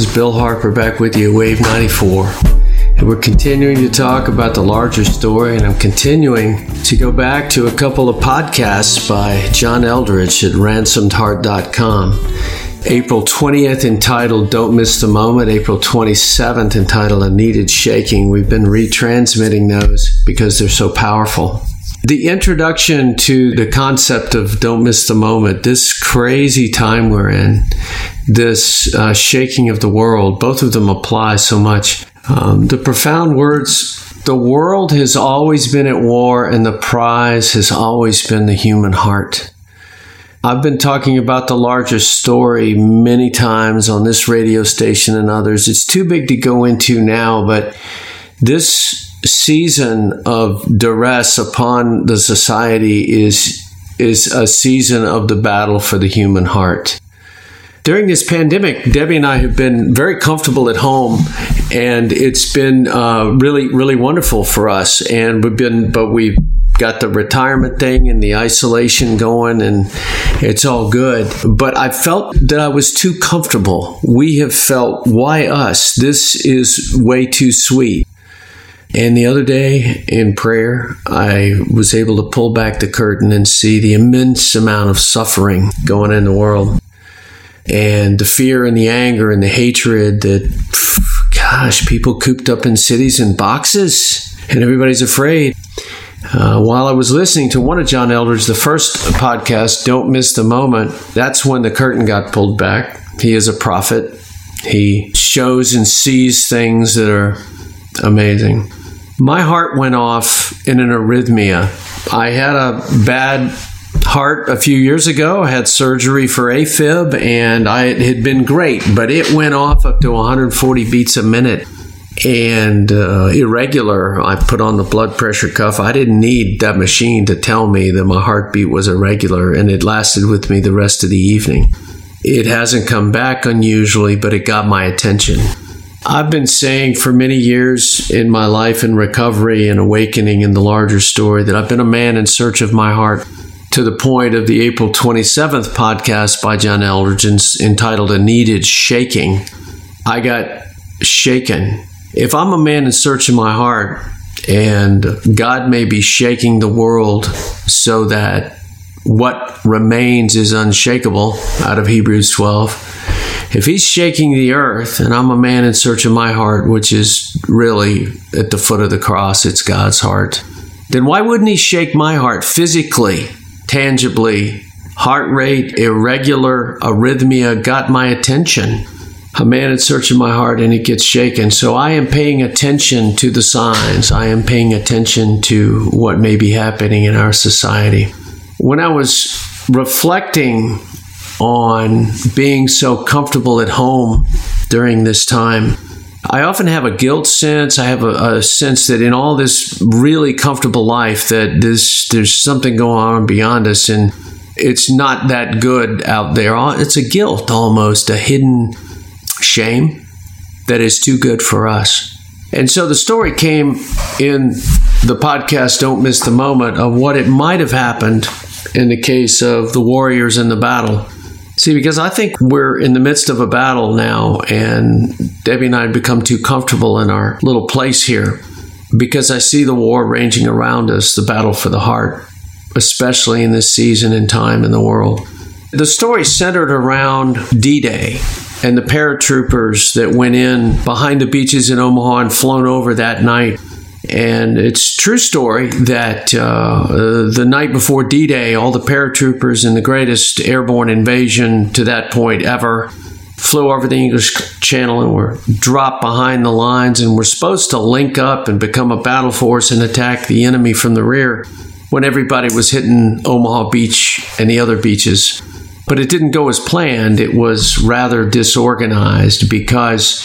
is Bill Harper back with you, Wave 94. And we're continuing to talk about the larger story, and I'm continuing to go back to a couple of podcasts by John Eldredge at ransomedheart.com. April 20th entitled Don't Miss the Moment, April 27th entitled A Needed Shaking. We've been retransmitting those because they're so powerful. The introduction to the concept of don't miss the moment, this crazy time we're in, this uh, shaking of the world, both of them apply so much. Um, the profound words the world has always been at war, and the prize has always been the human heart. I've been talking about the larger story many times on this radio station and others. It's too big to go into now, but this season of duress upon the society is is a season of the battle for the human heart. During this pandemic, Debbie and I have been very comfortable at home, and it's been uh, really, really wonderful for us. And we've been, but we've got the retirement thing and the isolation going, and it's all good. But I felt that I was too comfortable. We have felt, why us? This is way too sweet. And the other day in prayer, I was able to pull back the curtain and see the immense amount of suffering going in the world. And the fear and the anger and the hatred that, gosh, people cooped up in cities in boxes and everybody's afraid. Uh, while I was listening to one of John Eldredge, the first podcast, Don't Miss the Moment, that's when the curtain got pulled back. He is a prophet. He shows and sees things that are amazing my heart went off in an arrhythmia. I had a bad heart a few years ago. I had surgery for AFib and I it had been great, but it went off up to 140 beats a minute and uh, irregular. I put on the blood pressure cuff. I didn't need that machine to tell me that my heartbeat was irregular, and it lasted with me the rest of the evening. It hasn't come back unusually, but it got my attention. I've been saying for many years in my life in recovery and awakening in the larger story that I've been a man in search of my heart to the point of the April 27th podcast by John Eldredge entitled A Needed Shaking. I got shaken. If I'm a man in search of my heart and God may be shaking the world so that what remains is unshakable out of Hebrews 12 if he's shaking the earth and I'm a man in search of my heart, which is really at the foot of the cross, it's God's heart, then why wouldn't he shake my heart physically, tangibly? Heart rate, irregular, arrhythmia got my attention. A man in search of my heart and it gets shaken. So I am paying attention to the signs. I am paying attention to what may be happening in our society. When I was reflecting on being so comfortable at home during this time. I often have a guilt sense. I have a, a, sense that in all this really comfortable life, that there's there's something going on beyond us, and it's not that good out there. It's a guilt, almost a hidden shame that is too good for us. And so the story came in the podcast. Don't miss the moment of what it might have happened in the case of the warriors in the battle See, because I think we're in the midst of a battle now, and Debbie and I have become too comfortable in our little place here because I see the war raging around us, the battle for the heart, especially in this season and time in the world. The story centered around D Day and the paratroopers that went in behind the beaches in Omaha and flown over that night and it's true story that uh, the night before D Day, all the paratroopers in the greatest airborne invasion to that point ever flew over the English Channel and were dropped behind the lines and were supposed to link up and become a battle force and attack the enemy from the rear when everybody was hitting Omaha Beach and the other beaches. But it didn't go as planned. It was rather disorganized because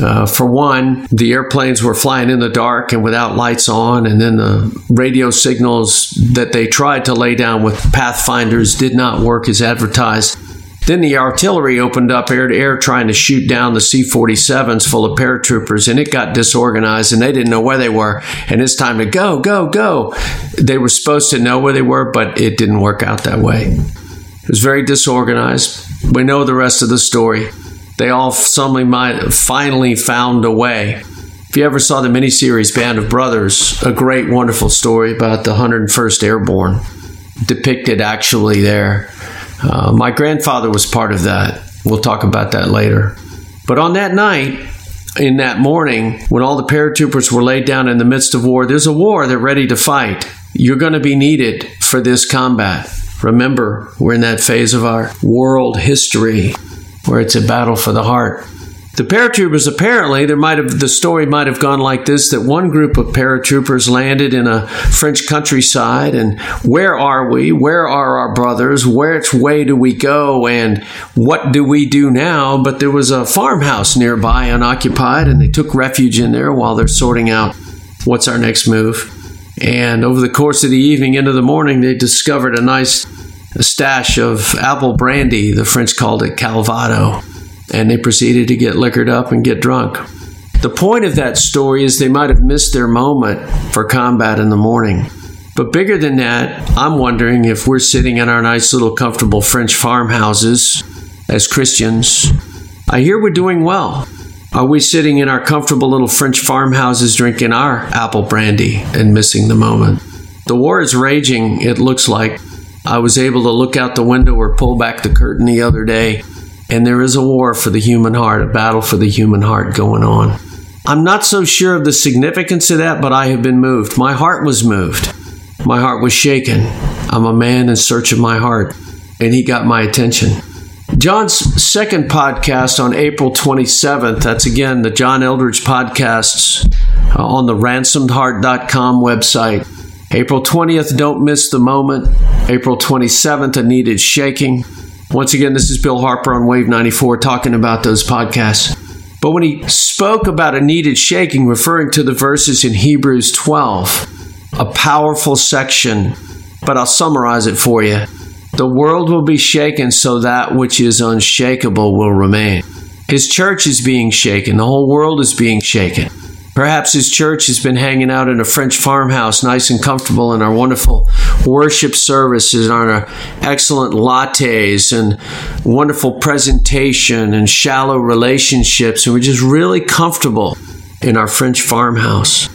uh, for one, the airplanes were flying in the dark and without lights on, and then the radio signals that they tried to lay down with pathfinders did not work as advertised. Then the artillery opened up air to air trying to shoot down the C 47s full of paratroopers, and it got disorganized, and they didn't know where they were. And it's time to go, go, go. They were supposed to know where they were, but it didn't work out that way. It was very disorganized. We know the rest of the story. They all suddenly might finally found a way. If you ever saw the miniseries Band of Brothers, a great, wonderful story about the 101st Airborne, depicted actually there. Uh, my grandfather was part of that. We'll talk about that later. But on that night, in that morning, when all the paratroopers were laid down in the midst of war, there's a war they're ready to fight. You're going to be needed for this combat. Remember, we're in that phase of our world history where it's a battle for the heart. The paratroopers apparently, there might have the story might have gone like this: that one group of paratroopers landed in a French countryside, and where are we? Where are our brothers? Which way do we go? And what do we do now? But there was a farmhouse nearby, unoccupied, and they took refuge in there while they're sorting out what's our next move. And over the course of the evening into the morning, they discovered a nice stash of apple brandy. The French called it Calvados and they proceeded to get liquored up and get drunk. The point of that story is they might have missed their moment for combat in the morning. But bigger than that, I'm wondering if we're sitting in our nice little comfortable French farmhouses as Christians. I hear we're doing well. Are we sitting in our comfortable little French farmhouses drinking our apple brandy and missing the moment? The war is raging, it looks like. I was able to look out the window or pull back the curtain the other day and there is a war for the human heart, a battle for the human heart going on. I'm not so sure of the significance of that, but I have been moved. My heart was moved. My heart was shaken. I'm a man in search of my heart, and he got my attention. John's second podcast on April 27th, that's again the John Eldredge podcasts uh, on the ransomedheart.com website. April 20th, Don't Miss the Moment. April 27th, A Needed Shaking. Once again, this is Bill Harper on Wave 94 talking about those podcasts. But when he spoke about a needed shaking, referring to the verses in Hebrews 12, a powerful section, but I'll summarize it for you. The world will be shaken so that which is unshakable will remain. His church is being shaken, the whole world is being shaken. Perhaps his church has been hanging out in a French farmhouse, nice and comfortable, in our wonderful worship services, and our excellent lattes, and wonderful presentation, and shallow relationships, and we're just really comfortable in our French farmhouse.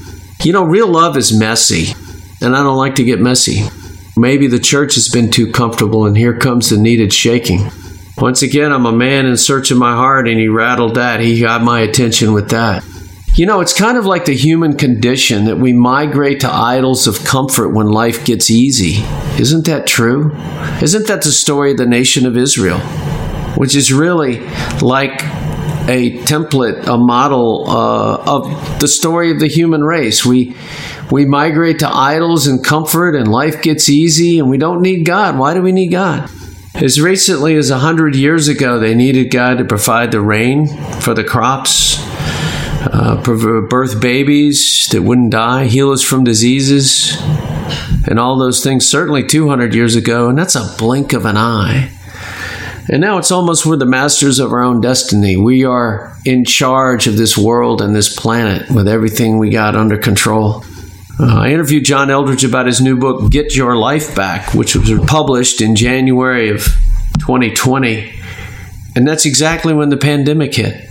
You know, real love is messy, and I don't like to get messy. Maybe the church has been too comfortable, and here comes the needed shaking. Once again, I'm a man in search of my heart, and he rattled that. He got my attention with that. You know, it's kind of like the human condition that we migrate to idols of comfort when life gets easy. Isn't that true? Isn't that the story of the nation of Israel? Which is really like a template, a model uh, of the story of the human race. We we migrate to idols and comfort, and life gets easy, and we don't need God. Why do we need God? As recently as a hundred years ago, they needed God to provide the rain for the crops uh, birth babies that wouldn't die, heal us from diseases, and all those things, certainly 200 years ago, and that's a blink of an eye. And now it's almost we're the masters of our own destiny. We are in charge of this world and this planet with everything we got under control. Uh, I interviewed John Eldredge about his new book, Get Your Life Back, which was published in January of 2020. And that's exactly when the pandemic hit.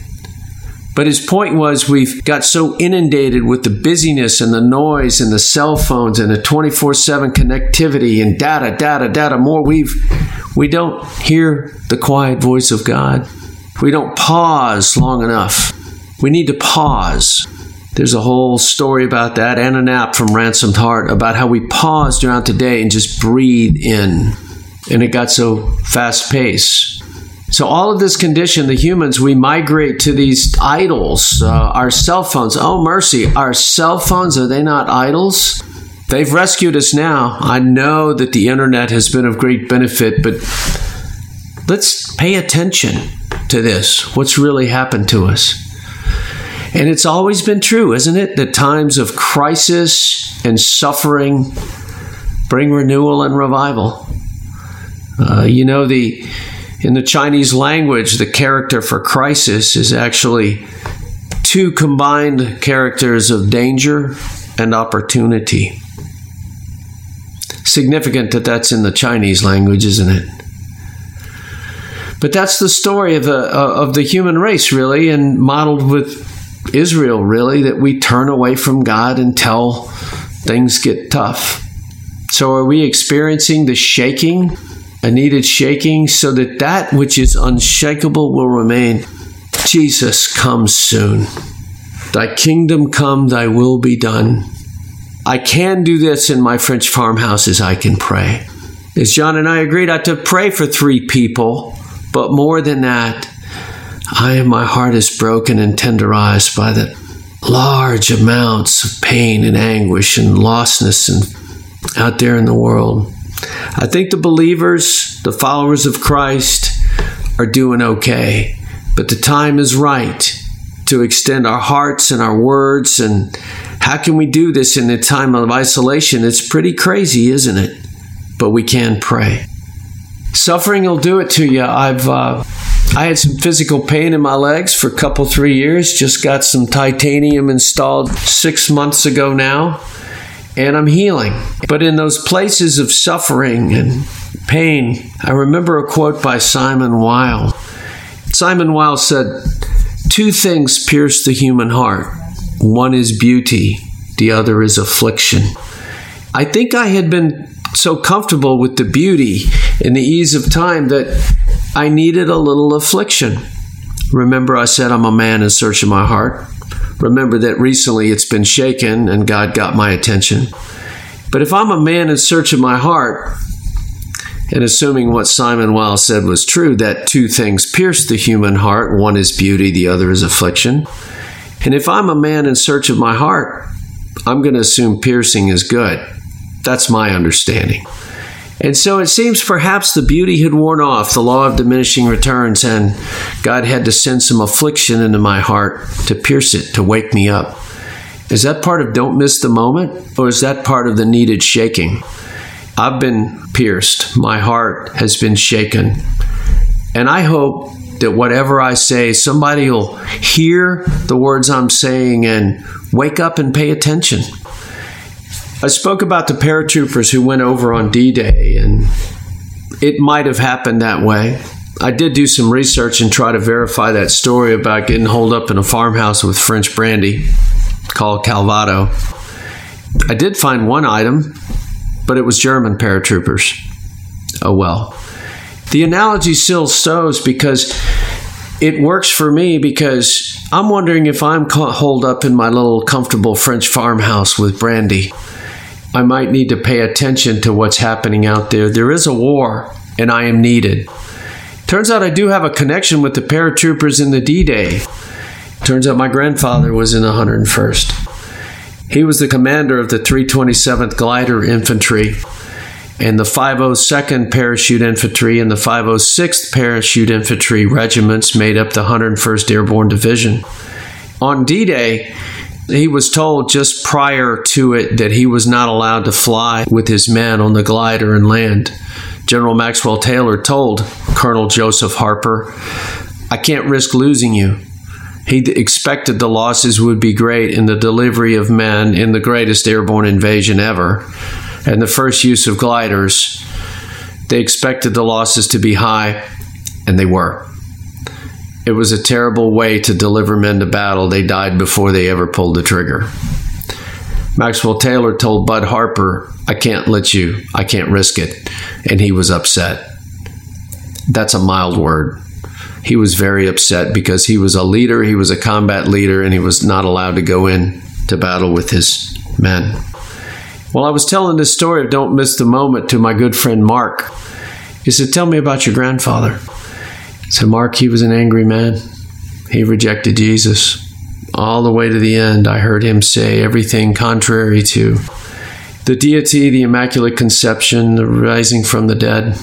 But his point was we've got so inundated with the busyness and the noise and the cell phones and the 24/7 connectivity and data, data, data. More we've we don't hear the quiet voice of God. We don't pause long enough. We need to pause. There's a whole story about that and an app from Ransomed Heart about how we pause throughout the day and just breathe in. And it got so fast paced so, all of this condition, the humans, we migrate to these idols, uh, our cell phones. Oh, mercy, our cell phones, are they not idols? They've rescued us now. I know that the internet has been of great benefit, but let's pay attention to this. What's really happened to us? And it's always been true, isn't it? That times of crisis and suffering bring renewal and revival. Uh, you know, the in the Chinese language, the character for crisis is actually two combined characters of danger and opportunity. Significant that that's in the Chinese language, isn't it? But that's the story of the uh, of the human race, really, and modeled with Israel, really, that we turn away from God until things get tough. So, are we experiencing the shaking, a needed shaking, so that that which is unshakable will remain? Jesus comes soon. Thy kingdom come, thy will be done. I can do this in my French farmhouses, I can pray. As John and I agreed, I to pray for three people, but more than that, I am my heart is broken and tenderized by the large amounts of pain and anguish and lostness and out there in the world. I think the believers, the followers of Christ, are doing okay, but the time is right to extend our hearts and our words. And how can we do this in a time of isolation? It's pretty crazy, isn't it? But we can pray. Suffering will do it to you. I've uh, I had some physical pain in my legs for a couple three years. Just got some titanium installed six months ago now, and I'm healing. But in those places of suffering and pain, I remember a quote by Simon Weil. Simon Weil said, Two things pierce the human heart one is beauty, the other is affliction. I think I had been so comfortable with the beauty and the ease of time that I needed a little affliction. Remember, I said I'm a man in search of my heart. Remember that recently it's been shaken and God got my attention. But if I'm a man in search of my heart, and assuming what Simon Weil said was true, that two things pierce the human heart one is beauty, the other is affliction. And if I'm a man in search of my heart, I'm going to assume piercing is good. That's my understanding. And so it seems perhaps the beauty had worn off, the law of diminishing returns, and God had to send some affliction into my heart to pierce it, to wake me up. Is that part of don't miss the moment, or is that part of the needed shaking? I've been pierced. My heart has been shaken. And I hope that whatever I say, somebody will hear the words I'm saying and wake up and pay attention. I spoke about the paratroopers who went over on D Day, and it might have happened that way. I did do some research and try to verify that story about getting holed up in a farmhouse with French brandy called Calvado. I did find one item but it was German paratroopers. Oh well. The analogy still stows because it works for me because I'm wondering if I'm caught holed up in my little comfortable French farmhouse with brandy. I might need to pay attention to what's happening out there. There is a war, and I am needed. Turns out I do have a connection with the paratroopers in the D Day. Turns out my grandfather was in the 101st. He was the commander of the 327th Glider Infantry and the 502nd Parachute Infantry and the 506th Parachute Infantry regiments made up the 101st Airborne Division. On D Day, he was told just prior to it that he was not allowed to fly with his men on the glider and land. General Maxwell Taylor told Colonel Joseph Harper, I can't risk losing you. He expected the losses would be great in the delivery of men in the greatest airborne invasion ever. And the first use of gliders, they expected the losses to be high, and they were. It was a terrible way to deliver men to battle. They died before they ever pulled the trigger. Maxwell Taylor told Bud Harper, I can't let you, I can't risk it. And he was upset. That's a mild word he was very upset because he was a leader, he was a combat leader, and he was not allowed to go in to battle with his men. Well, I was telling this story of Don't Miss the Moment to my good friend Mark. He said, Tell me about your grandfather. Said, Mark, he was an angry man. He rejected Jesus. All the way to the end, I heard him say everything contrary to the deity, the Immaculate Conception, the rising from the dead.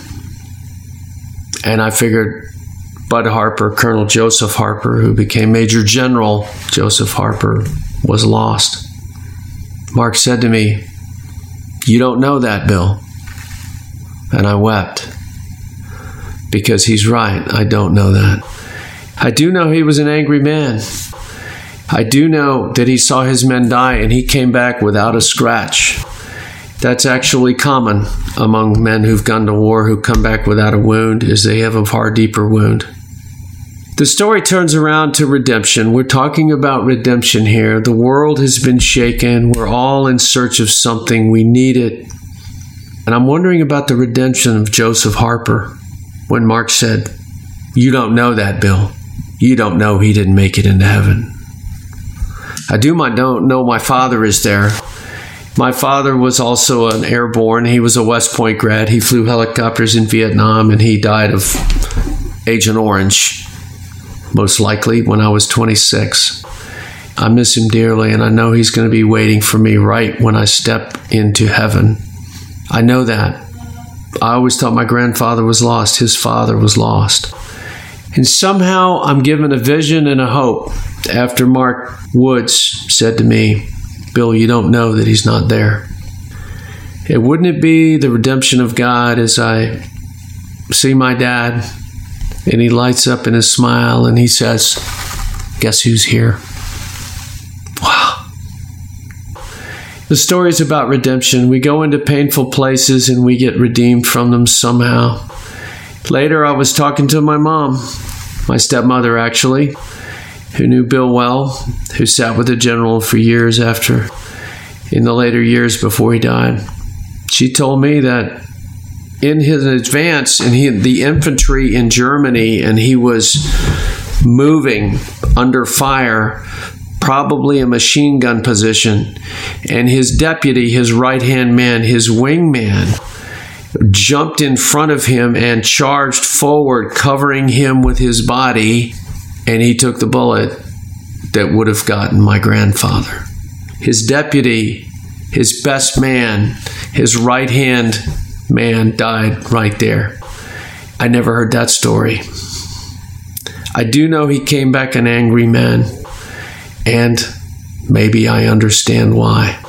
And I figured Bud Harper, Colonel Joseph Harper, who became Major General Joseph Harper, was lost. Mark said to me, You don't know that, Bill. And I wept because he's right. I don't know that. I do know he was an angry man. I do know that he saw his men die and he came back without a scratch. That's actually common among men who've gone to war who come back without a wound, is they have a far deeper wound. The story turns around to redemption. We're talking about redemption here. The world has been shaken. We're all in search of something. We need it. And I'm wondering about the redemption of Joseph Harper when Mark said, You don't know that, Bill. You don't know he didn't make it into heaven. I do my don't know my father is there. My father was also an airborne. He was a West Point grad. He flew helicopters in Vietnam and he died of Agent Orange most likely when I was 26. I miss him dearly, and I know he's going to be waiting for me right when I step into heaven. I know that. I always thought my grandfather was lost, his father was lost. And somehow I'm given a vision and a hope after Mark Woods said to me, Bill, you don't know that he's not there. And wouldn't it be the redemption of God as I see my dad and he lights up in his smile and he says, Guess who's here? The story is about redemption. We go into painful places and we get redeemed from them somehow. Later, I was talking to my mom, my stepmother actually, who knew Bill well, who sat with the general for years after, in the later years before he died. She told me that in his advance and he the infantry in Germany and he was moving under fire probably a machine gun position and his deputy his right hand man his wingman jumped in front of him and charged forward covering him with his body and he took the bullet that would have gotten my grandfather his deputy his best man his right hand man died right there. I never heard that story. I do know he came back an angry man, and maybe I understand why.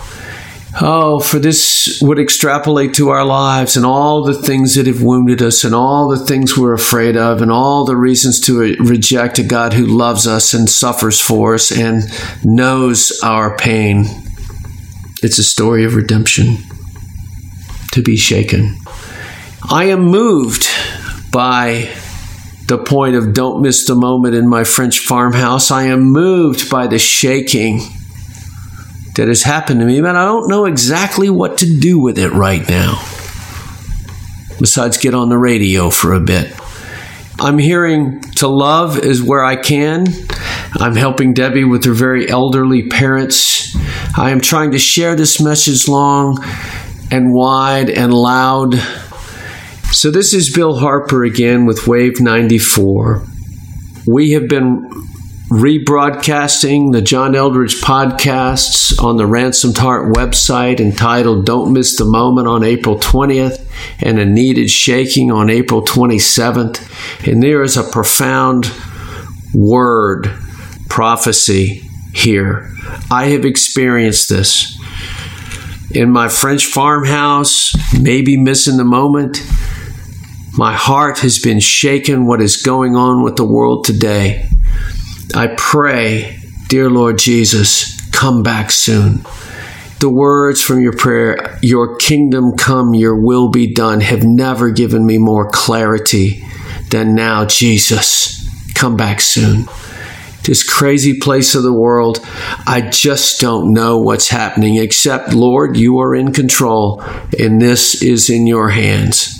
Oh, for this would extrapolate to our lives and all the things that have wounded us, and all the things we're afraid of, and all the reasons to reject a God who loves us and suffers for us and knows our pain. It's a story of redemption to be shaken. I am moved by the point of don't miss the moment in my French farmhouse. I am moved by the shaking that has happened to me, but I don't know exactly what to do with it right now. Besides, get on the radio for a bit. I'm hearing to love is where I can. I'm helping Debbie with her very elderly parents. I am trying to share this message long and wide and loud. So, this is Bill Harper again with Wave 94. We have been rebroadcasting the John Eldredge podcasts on the Ransomed Heart website entitled Don't Miss the Moment on April 20th and A Needed Shaking on April 27th. And there is a profound word prophecy here. I have experienced this in my French farmhouse, maybe missing the moment. My heart has been shaken what is going on with the world today. I pray, dear Lord Jesus, come back soon. The words from your prayer, Your kingdom come, your will be done, have never given me more clarity than now, Jesus. Come back soon this crazy place of the world. I just don't know what's happening, except, Lord, you are in control, and this is in your hands.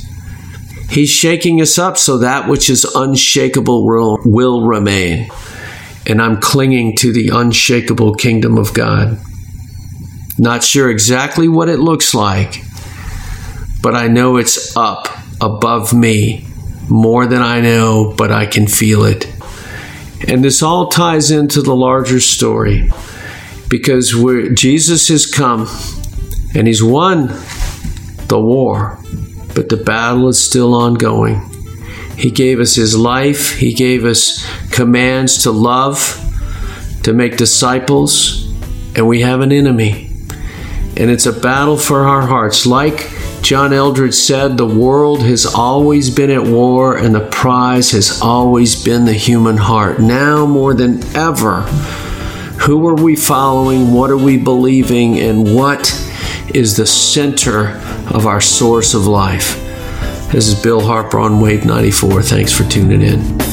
He's shaking us up so that which is unshakable will, will remain. And I'm clinging to the unshakable kingdom of God. Not sure exactly what it looks like, but I know it's up above me more than I know, but I can feel it. And this all ties into the larger story because Jesus has come and he's won the war, but the battle is still ongoing. He gave us his life, he gave us commands to love, to make disciples, and we have an enemy. And it's a battle for our hearts, like John Eldredge said, The world has always been at war, and the prize has always been the human heart. Now more than ever, who are we following? What are we believing? And what is the center of our source of life. This is Bill Harper on Wave 94. Thanks for tuning in.